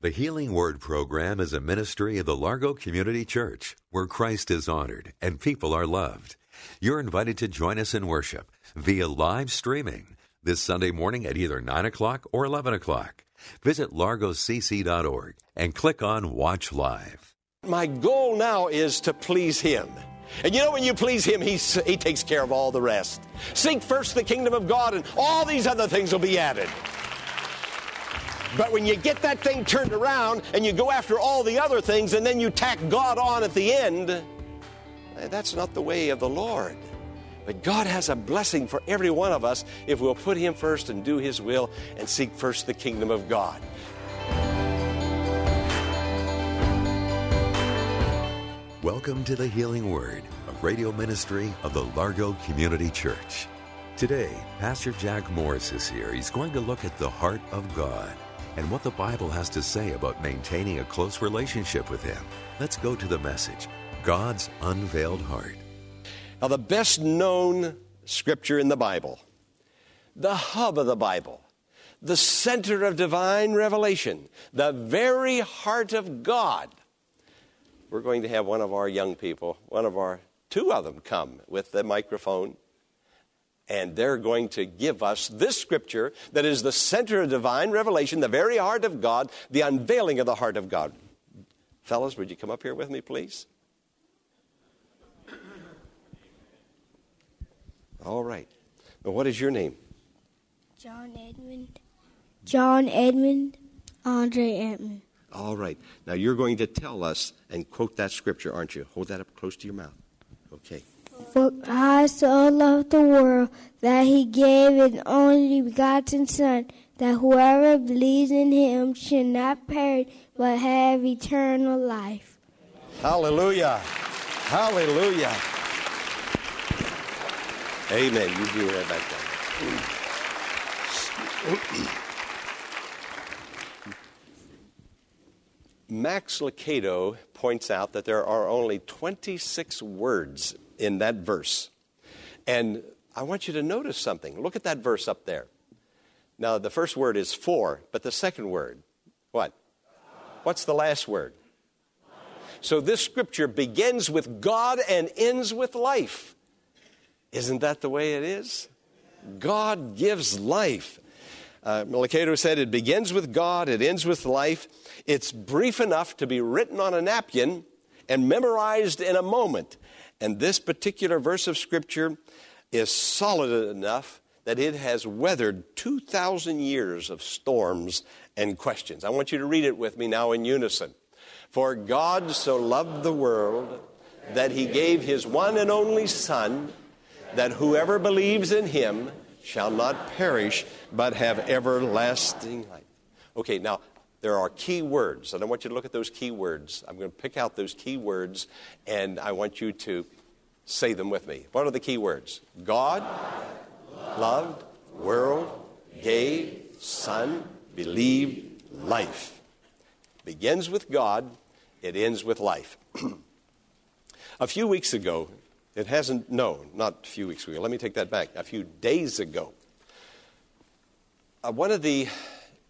The Healing Word program is a ministry of the Largo Community Church where Christ is honored and people are loved. You're invited to join us in worship via live streaming this Sunday morning at either 9 o'clock or 11 o'clock. Visit largocc.org and click on Watch Live. My goal now is to please Him. And you know, when you please Him, he, he takes care of all the rest. Seek first the kingdom of God, and all these other things will be added. But when you get that thing turned around and you go after all the other things and then you tack God on at the end, eh, that's not the way of the Lord. But God has a blessing for every one of us if we'll put Him first and do His will and seek first the kingdom of God. Welcome to the Healing Word, a radio ministry of the Largo Community Church. Today, Pastor Jack Morris is here. He's going to look at the heart of God and what the Bible has to say about maintaining a close relationship with Him. Let's go to the message God's Unveiled Heart. Now, the best known scripture in the Bible, the hub of the Bible, the center of divine revelation, the very heart of God. We're going to have one of our young people, one of our, two of them come with the microphone and they're going to give us this scripture that is the center of divine revelation, the very heart of God, the unveiling of the heart of God. Fellas, would you come up here with me, please? All right. Well, what is your name? John Edmund. John Edmund. Andre Edmund. All right. Now you're going to tell us and quote that scripture, aren't you? Hold that up close to your mouth. Okay. For God so loved the world that he gave his only begotten Son, that whoever believes in him should not perish but have eternal life. Hallelujah. Hallelujah. Amen. You do that back down. Max Lucado points out that there are only 26 words in that verse. And I want you to notice something. Look at that verse up there. Now, the first word is for, but the second word, what? What's the last word? So this scripture begins with God and ends with life. Isn't that the way it is? God gives life. Uh, said it begins with God, it ends with life. It's brief enough to be written on a napkin and memorized in a moment. And this particular verse of Scripture is solid enough that it has weathered 2,000 years of storms and questions. I want you to read it with me now in unison. For God so loved the world that he gave his one and only Son, that whoever believes in him shall not perish, but have everlasting life. Okay, now there are key words, and I want you to look at those key words. I'm going to pick out those key words, and I want you to say them with me. What are the key words? God, loved, world, gave, Son, believed, life. Begins with God, it ends with life. a few weeks ago, it hasn't, no, not a few weeks ago, let me take that back. A few days ago, uh, one of the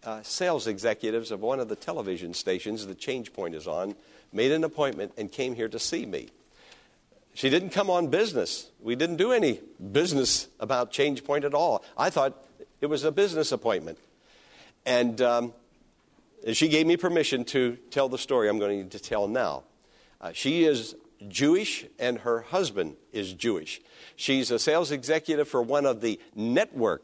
uh, sales executives of one of the television stations the Change Point is on made an appointment and came here to see me. She didn't come on business. We didn't do any business about Change Point at all. I thought it was a business appointment. And um, she gave me permission to tell the story I'm going to tell now. Uh, she is Jewish, and her husband is Jewish. She's a sales executive for one of the network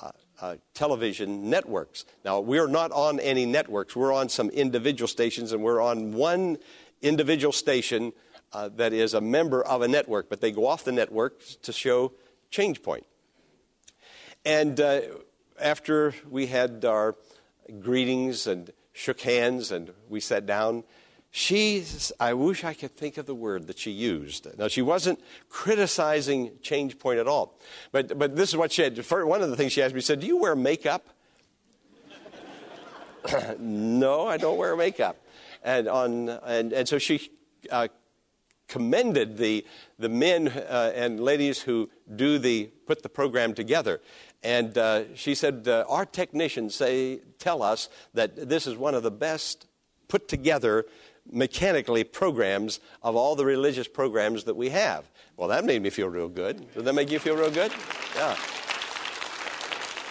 uh, uh, television networks. Now, we're not on any networks, we're on some individual stations, and we're on one individual station uh, that is a member of a network, but they go off the network to show change point. And uh, after we had our greetings and shook hands and we sat down. She, I wish I could think of the word that she used. Now, she wasn't criticizing Change Point at all. But, but this is what she had. One of the things she asked me, she said, Do you wear makeup? no, I don't wear makeup. And, on, and, and so she uh, commended the, the men uh, and ladies who do the, put the program together. And uh, she said, uh, Our technicians say, tell us that this is one of the best put together mechanically programs of all the religious programs that we have. Well, that made me feel real good. Did that make you feel real good? Yeah.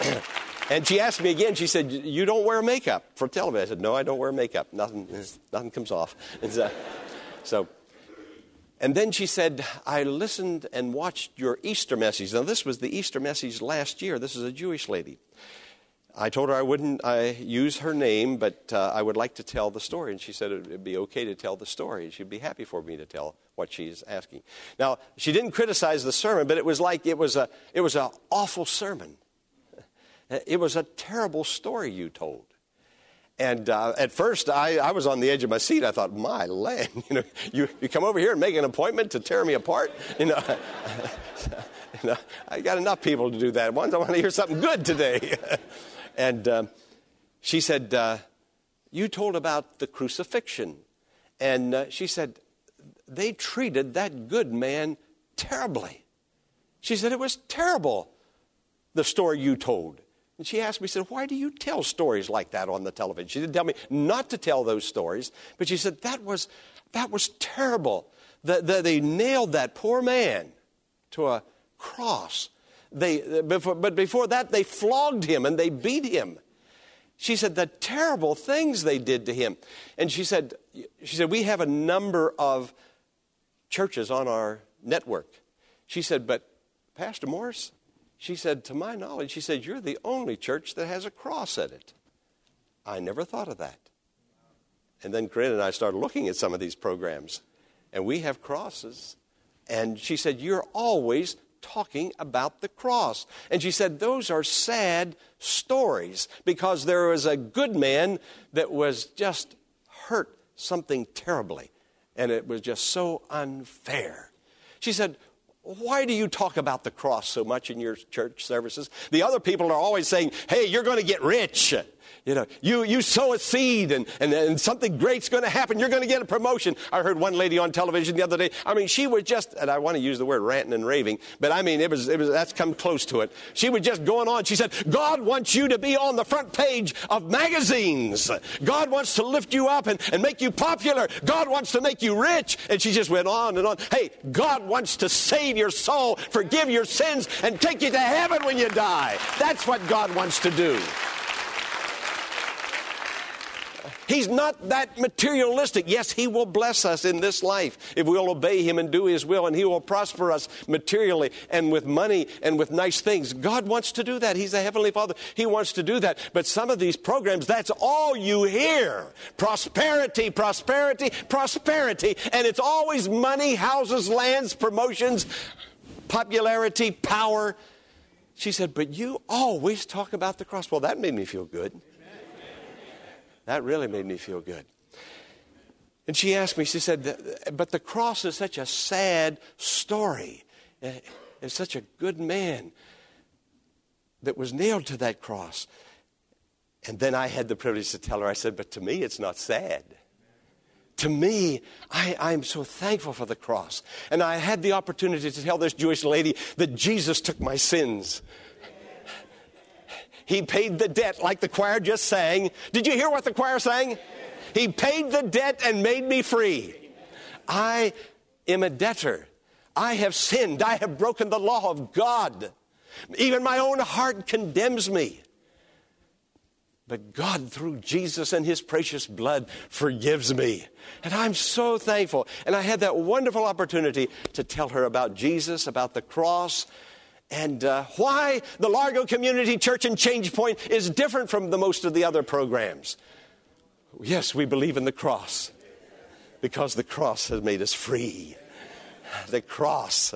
and she asked me again, she said, You don't wear makeup for television? I said, No, I don't wear makeup. Nothing, nothing comes off. So, uh, so, and then she said, I listened and watched your Easter message. Now, this was the Easter message last year. This is a Jewish lady. I told her I wouldn't I use her name, but uh, I would like to tell the story. And she said it would be okay to tell the story. She'd be happy for me to tell what she's asking. Now, she didn't criticize the sermon, but it was like it was, a, it was an awful sermon. It was a terrible story you told. And uh, at first, I, I, was on the edge of my seat. I thought, my land, you know, you, you come over here and make an appointment to tear me apart? You know, you know I got enough people to do that. Once I want to hear something good today. And um, she said, uh, you told about the crucifixion. And uh, she said, they treated that good man terribly. She said, it was terrible, the story you told. And she asked me, she said, Why do you tell stories like that on the television? She didn't tell me not to tell those stories, but she said, That was, that was terrible. The, the, they nailed that poor man to a cross. They, before, but before that, they flogged him and they beat him. She said, The terrible things they did to him. And she said, she said, We have a number of churches on our network. She said, But Pastor Morris, she said, To my knowledge, she said, You're the only church that has a cross at it. I never thought of that. And then Corinne and I started looking at some of these programs, and we have crosses. And she said, You're always talking about the cross. And she said, Those are sad stories because there was a good man that was just hurt something terribly, and it was just so unfair. She said, why do you talk about the cross so much in your church services? The other people are always saying, hey, you're going to get rich. You know, you, you sow a seed and, and, and something great's going to happen. You're going to get a promotion. I heard one lady on television the other day. I mean, she was just, and I want to use the word ranting and raving, but I mean, it was, it was, that's come close to it. She was just going on. She said, God wants you to be on the front page of magazines. God wants to lift you up and, and make you popular. God wants to make you rich. And she just went on and on. Hey, God wants to save your soul, forgive your sins, and take you to heaven when you die. That's what God wants to do. He's not that materialistic. Yes, He will bless us in this life if we'll obey Him and do His will, and He will prosper us materially and with money and with nice things. God wants to do that. He's a Heavenly Father. He wants to do that. But some of these programs, that's all you hear prosperity, prosperity, prosperity. And it's always money, houses, lands, promotions, popularity, power. She said, But you always talk about the cross. Well, that made me feel good. That really made me feel good. And she asked me, she said, but the cross is such a sad story. And eh, such a good man that was nailed to that cross. And then I had the privilege to tell her, I said, but to me, it's not sad. To me, I, I'm so thankful for the cross. And I had the opportunity to tell this Jewish lady that Jesus took my sins. He paid the debt, like the choir just sang. Did you hear what the choir sang? He paid the debt and made me free. I am a debtor. I have sinned. I have broken the law of God. Even my own heart condemns me. But God, through Jesus and His precious blood, forgives me. And I'm so thankful. And I had that wonderful opportunity to tell her about Jesus, about the cross, and uh, why the Largo Community Church and Change Point is different from the most of the other programs. Yes, we believe in the cross because the cross has made us free. The cross.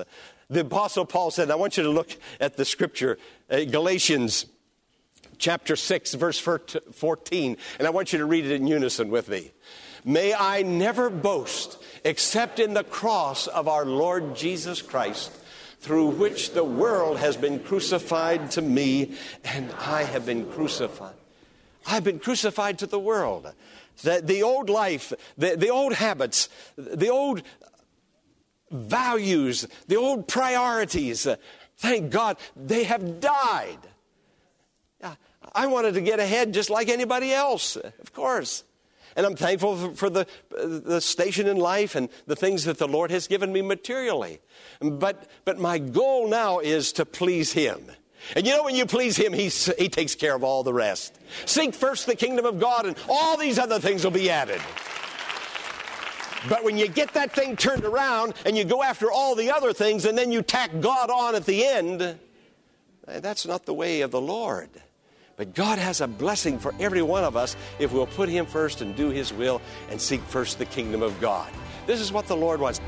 The Apostle Paul said, I want you to look at the scripture, uh, Galatians chapter 6, verse 14, and I want you to read it in unison with me. May I never boast except in the cross of our Lord Jesus Christ, through which the world has been crucified to me, and I have been crucified. I've been crucified to the world. The, the old life, the, the old habits, the old values, the old priorities, thank God, they have died. I wanted to get ahead just like anybody else, of course. And I'm thankful for the, the station in life and the things that the Lord has given me materially. But, but my goal now is to please Him. And you know, when you please Him, he, he takes care of all the rest. Seek first the kingdom of God, and all these other things will be added. But when you get that thing turned around and you go after all the other things and then you tack God on at the end, eh, that's not the way of the Lord. But God has a blessing for every one of us if we'll put Him first and do His will and seek first the kingdom of God. This is what the Lord wants.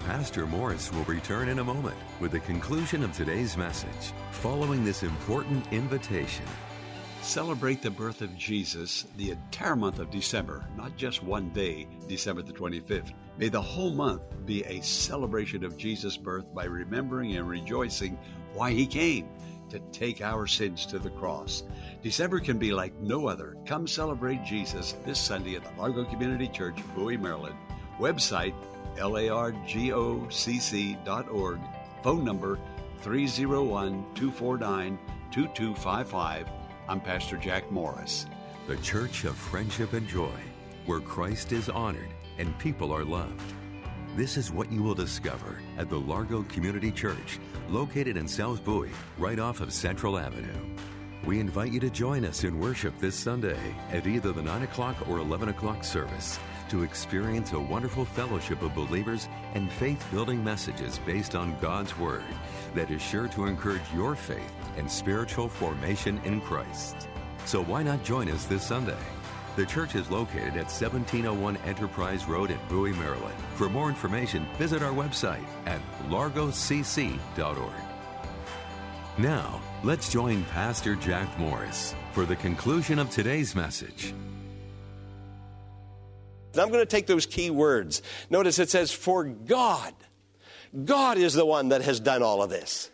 Pastor Morris will return in a moment with the conclusion of today's message. Following this important invitation, celebrate the birth of Jesus the entire month of December, not just one day, December the 25th. May the whole month be a celebration of Jesus' birth by remembering and rejoicing why he came to take our sins to the cross. December can be like no other. Come celebrate Jesus this Sunday at the Largo Community Church, Bowie, Maryland. Website largocc.org. Phone number 301 249 2255. I'm Pastor Jack Morris. The Church of Friendship and Joy, where Christ is honored and people are loved. This is what you will discover at the Largo Community Church, located in South Bowie, right off of Central Avenue. We invite you to join us in worship this Sunday at either the 9 o'clock or 11 o'clock service to experience a wonderful fellowship of believers and faith building messages based on God's Word that is sure to encourage your faith and spiritual formation in Christ. So why not join us this Sunday? The church is located at 1701 Enterprise Road in Bowie, Maryland. For more information, visit our website at largocc.org. Now, let's join Pastor Jack Morris for the conclusion of today's message. I'm going to take those key words. Notice it says, For God. God is the one that has done all of this.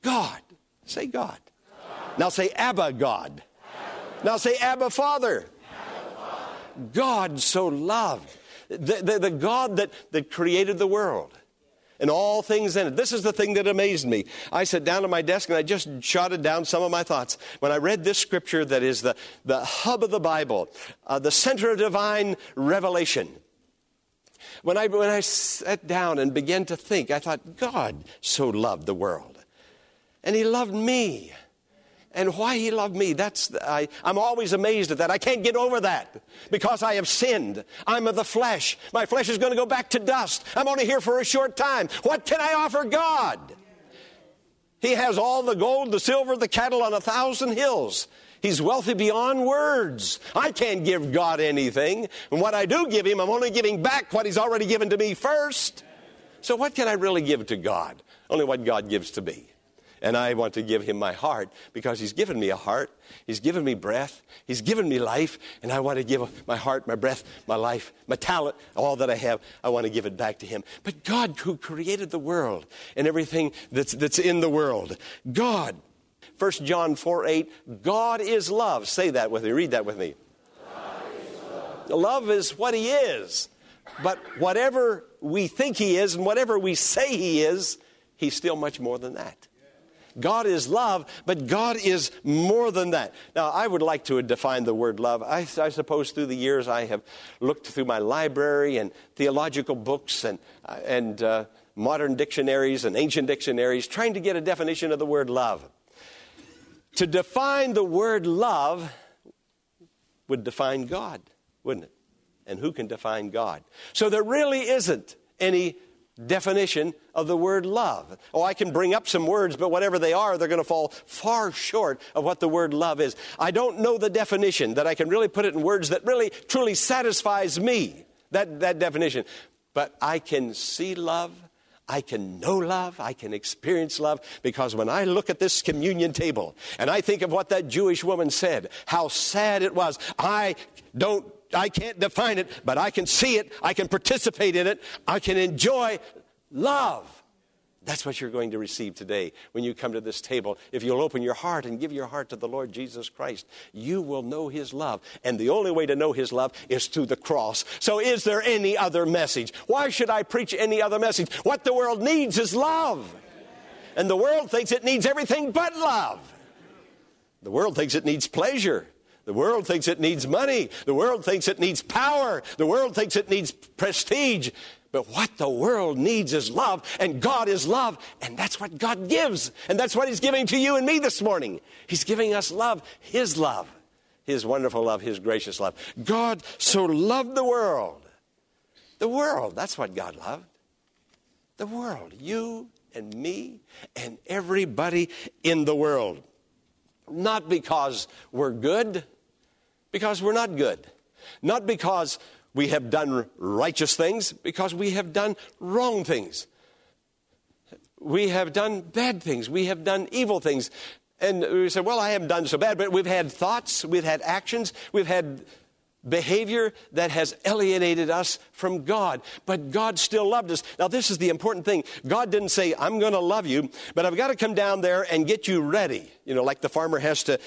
God. Say God. God. Now say Abba God. Abba. Now say Abba Father. God so loved. The, the, the God that, that created the world and all things in it. This is the thing that amazed me. I sat down at my desk and I just jotted down some of my thoughts. When I read this scripture that is the, the hub of the Bible, uh, the center of divine revelation, when I, when I sat down and began to think, I thought, God so loved the world. And He loved me and why he loved me. That's I, I'm always amazed at that. I can't get over that because I have sinned. I'm of the flesh. My flesh is going to go back to dust. I'm only here for a short time. What can I offer God? He has all the gold, the silver, the cattle on a thousand hills. He's wealthy beyond words. I can't give God anything. And what I do give him, I'm only giving back what he's already given to me first. So what can I really give to God? Only what God gives to me. And I want to give him my heart because he's given me a heart. He's given me breath. He's given me life. And I want to give my heart, my breath, my life, my talent, all that I have. I want to give it back to him. But God, who created the world and everything that's, that's in the world, God. 1 John 4 8, God is love. Say that with me. Read that with me. Love. love is what he is. But whatever we think he is and whatever we say he is, he's still much more than that. God is love, but God is more than that. Now, I would like to define the word love. I, I suppose through the years I have looked through my library and theological books and, uh, and uh, modern dictionaries and ancient dictionaries trying to get a definition of the word love. To define the word love would define God, wouldn't it? And who can define God? So there really isn't any definition of the word love. Oh, I can bring up some words, but whatever they are, they're going to fall far short of what the word love is. I don't know the definition that I can really put it in words that really truly satisfies me, that, that definition. But I can see love, I can know love, I can experience love, because when I look at this communion table and I think of what that Jewish woman said, how sad it was, I don't, I can't define it, but I can see it, I can participate in it, I can enjoy love. That's what you're going to receive today when you come to this table. If you'll open your heart and give your heart to the Lord Jesus Christ, you will know His love. And the only way to know His love is through the cross. So, is there any other message? Why should I preach any other message? What the world needs is love. And the world thinks it needs everything but love. The world thinks it needs pleasure. The world thinks it needs money. The world thinks it needs power. The world thinks it needs prestige. But what the world needs is love, and God is love, and that's what God gives. And that's what He's giving to you and me this morning. He's giving us love, His love, His wonderful love, His gracious love. God so loved the world. The world, that's what God loved. The world, you and me and everybody in the world. Not because we're good, because we're not good. Not because we have done righteous things because we have done wrong things. We have done bad things. We have done evil things. And we say, well, I haven't done so bad, but we've had thoughts, we've had actions, we've had behavior that has alienated us from God. But God still loved us. Now, this is the important thing. God didn't say, I'm going to love you, but I've got to come down there and get you ready. You know, like the farmer has to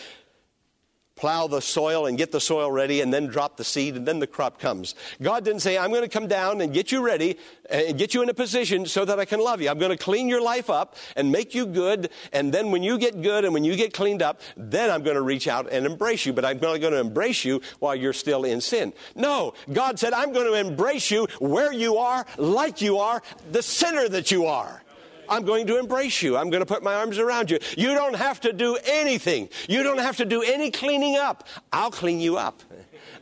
plow the soil and get the soil ready and then drop the seed and then the crop comes. God didn't say, I'm going to come down and get you ready uh, and get you in a position so that I can love you. I'm going to clean your life up and make you good. And then when you get good and when you get cleaned up, then I'm going to reach out and embrace you. But I'm not going to embrace you while you're still in sin. No, God said, I'm going to embrace you where you are, like you are, the sinner that you are. I'm going to embrace you. I'm going to put my arms around you. You don't have to do anything. You don't have to do any cleaning up. I'll clean you up.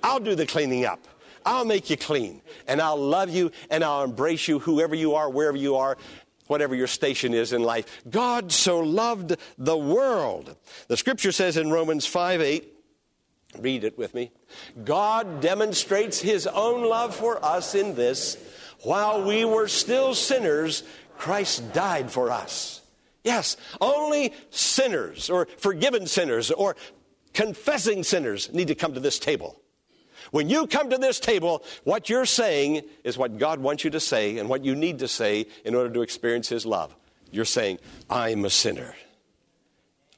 I'll do the cleaning up. I'll make you clean. And I'll love you and I'll embrace you, whoever you are, wherever you are whatever your station is in life. God so loved the world. The scripture says in Romans 5 8, read it with me. God demonstrates his own love for us in this while we were still sinners, Christ died for us. Yes, only sinners or forgiven sinners or confessing sinners need to come to this table. When you come to this table, what you're saying is what God wants you to say and what you need to say in order to experience His love. You're saying, I'm a sinner.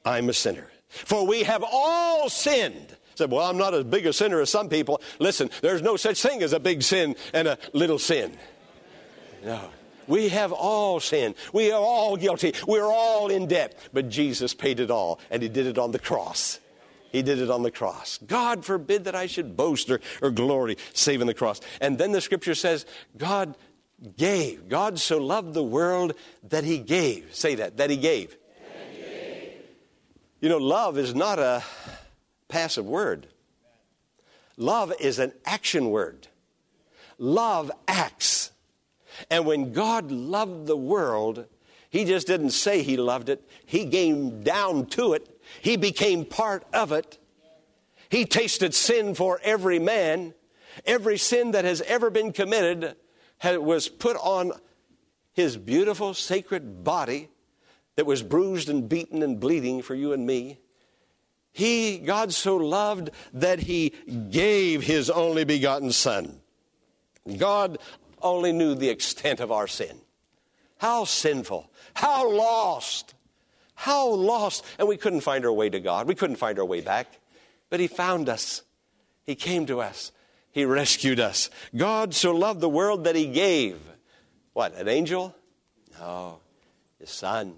I'm a sinner. For we have all sinned. Said, well, I'm not as big a sinner as some people. Listen, there's no such thing as a big sin and a little sin. No. We have all sinned. We are all guilty. We're all in debt. But Jesus paid it all, and He did it on the cross. He did it on the cross. God forbid that I should boast or, or glory save in the cross. And then the scripture says, God gave. God so loved the world that He gave. Say that, that He gave. That he gave. You know, love is not a passive word, love is an action word. Love acts. And when God loved the world, He just didn't say He loved it, He came down to it, He became part of it. He tasted sin for every man. Every sin that has ever been committed was put on His beautiful, sacred body that was bruised and beaten and bleeding for you and me. He, God so loved that He gave His only begotten Son. God only knew the extent of our sin. How sinful, how lost, how lost. And we couldn't find our way to God. We couldn't find our way back. But He found us, He came to us, He rescued us. God so loved the world that He gave. What, an angel? No, His Son.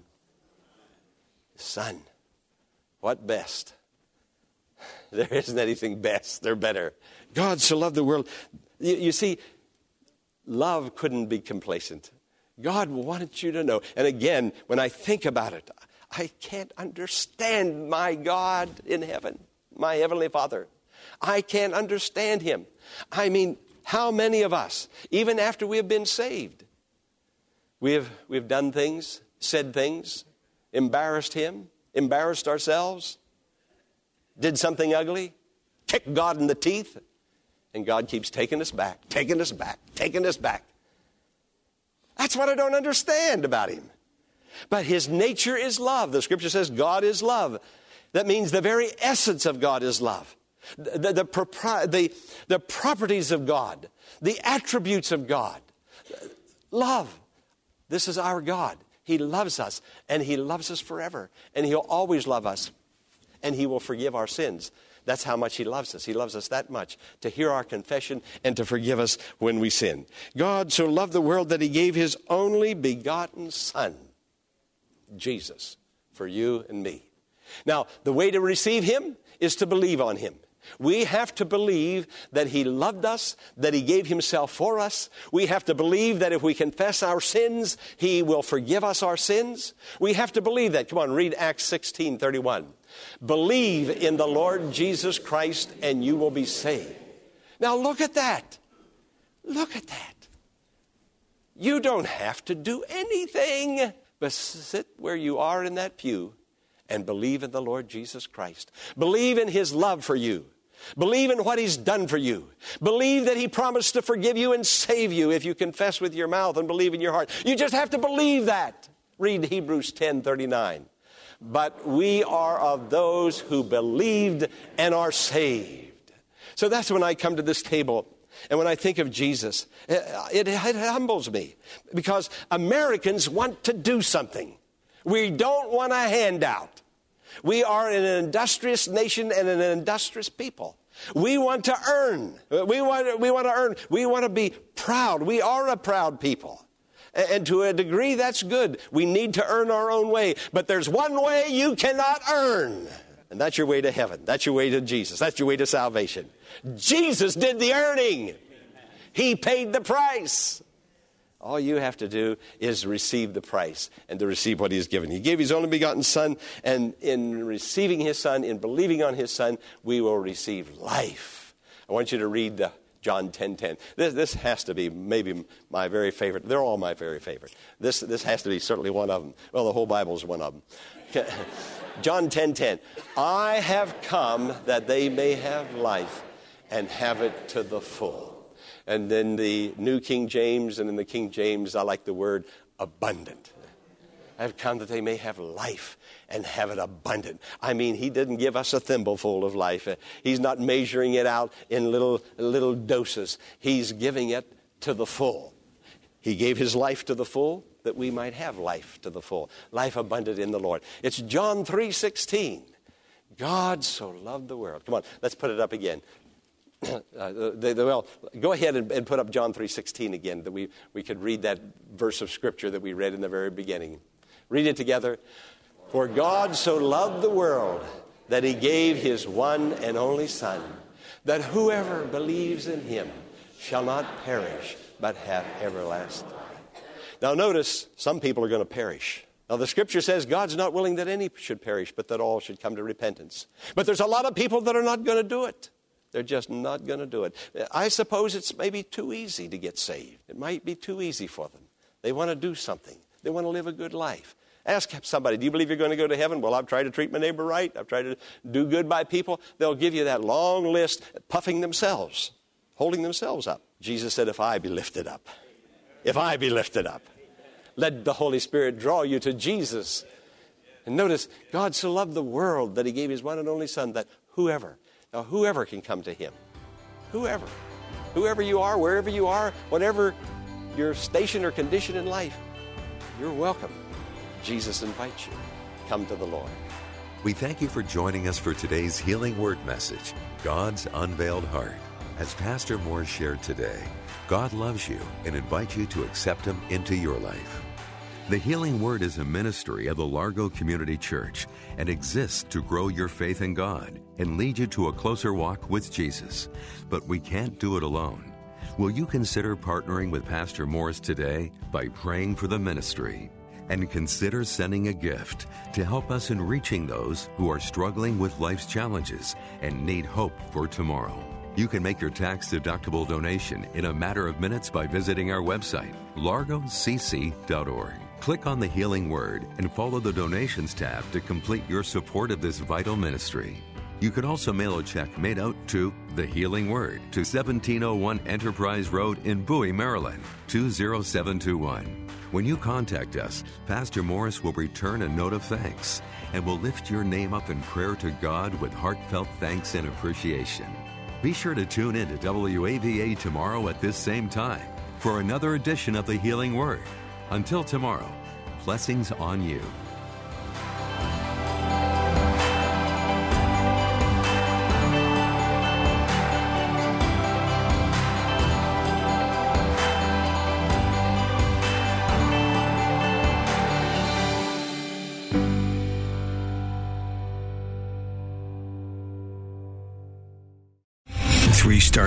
His Son. What best? There isn't anything best. They're better. God so loved the world. You, you see, love couldn't be complacent. God wanted you to know. And again, when I think about it, I can't understand my God in heaven, my Heavenly Father. I can't understand Him. I mean, how many of us, even after we have been saved, we have, we've done things, said things, embarrassed Him, embarrassed ourselves, did something ugly, kicked God in the teeth, and God keeps taking us back, taking us back, taking us back. That's what I don't understand about him. But his nature is love. The scripture says God is love. That means the very essence of God is love. The, the, the, the properties of God, the attributes of God. Love. This is our God. He loves us, and He loves us forever, and He'll always love us, and He will forgive our sins. That's how much He loves us. He loves us that much to hear our confession and to forgive us when we sin. God so loved the world that He gave His only begotten Son, Jesus, for you and me. Now, the way to receive Him is to believe on Him. We have to believe that He loved us, that He gave Himself for us. We have to believe that if we confess our sins, He will forgive us our sins. We have to believe that. Come on, read Acts 16 31. Believe in the Lord Jesus Christ and you will be saved. Now look at that. Look at that. You don't have to do anything but sit where you are in that pew and believe in the Lord Jesus Christ. Believe in His love for you. Believe in what He's done for you. Believe that He promised to forgive you and save you if you confess with your mouth and believe in your heart. You just have to believe that. Read Hebrews 10 39. But we are of those who believed and are saved. So that's when I come to this table and when I think of Jesus, it, it, it humbles me because Americans want to do something. We don't want a handout. We are an industrious nation and an industrious people. We want to earn. We want, we want to earn. We want to be proud. We are a proud people. And to a degree, that's good. We need to earn our own way. But there's one way you cannot earn. And that's your way to heaven. That's your way to Jesus. That's your way to salvation. Jesus did the earning. He paid the price. All you have to do is receive the price and to receive what He's given. He gave His only begotten Son, and in receiving His Son, in believing on His Son, we will receive life. I want you to read the John 10 10. This, this has to be maybe my very favorite. They're all my very favorite. This, this has to be certainly one of them. Well, the whole Bible is one of them. John 10 10. I have come that they may have life and have it to the full. And then the New King James, and in the King James, I like the word abundant. I have come that they may have life and have it abundant. I mean, He didn't give us a thimbleful of life. He's not measuring it out in little, little doses. He's giving it to the full. He gave His life to the full that we might have life to the full, life abundant in the Lord. It's John 3 16. God so loved the world. Come on, let's put it up again. Uh, they, they, well, go ahead and, and put up John 3.16 again, that we, we could read that verse of Scripture that we read in the very beginning. Read it together. For God so loved the world that he gave his one and only Son, that whoever believes in him shall not perish, but have everlasting life. Now, notice some people are going to perish. Now, the scripture says God's not willing that any should perish, but that all should come to repentance. But there's a lot of people that are not going to do it. They're just not going to do it. I suppose it's maybe too easy to get saved. It might be too easy for them. They want to do something, they want to live a good life. Ask somebody, do you believe you're going to go to heaven? Well, I've tried to treat my neighbor right. I've tried to do good by people. They'll give you that long list, puffing themselves, holding themselves up. Jesus said, If I be lifted up, if I be lifted up, let the Holy Spirit draw you to Jesus. And notice, God so loved the world that he gave his one and only Son that whoever, now, whoever can come to Him. Whoever. Whoever you are, wherever you are, whatever your station or condition in life, you're welcome. Jesus invites you. Come to the Lord. We thank you for joining us for today's Healing Word message God's Unveiled Heart. As Pastor Moore shared today, God loves you and invites you to accept Him into your life. The Healing Word is a ministry of the Largo Community Church and exists to grow your faith in God and lead you to a closer walk with Jesus. But we can't do it alone. Will you consider partnering with Pastor Morris today by praying for the ministry? And consider sending a gift to help us in reaching those who are struggling with life's challenges and need hope for tomorrow. You can make your tax deductible donation in a matter of minutes by visiting our website, largocc.org. Click on the Healing Word and follow the Donations tab to complete your support of this vital ministry. You can also mail a check made out to The Healing Word to 1701 Enterprise Road in Bowie, Maryland, 20721. When you contact us, Pastor Morris will return a note of thanks and will lift your name up in prayer to God with heartfelt thanks and appreciation. Be sure to tune in to WAVA tomorrow at this same time for another edition of The Healing Word. Until tomorrow, blessings on you.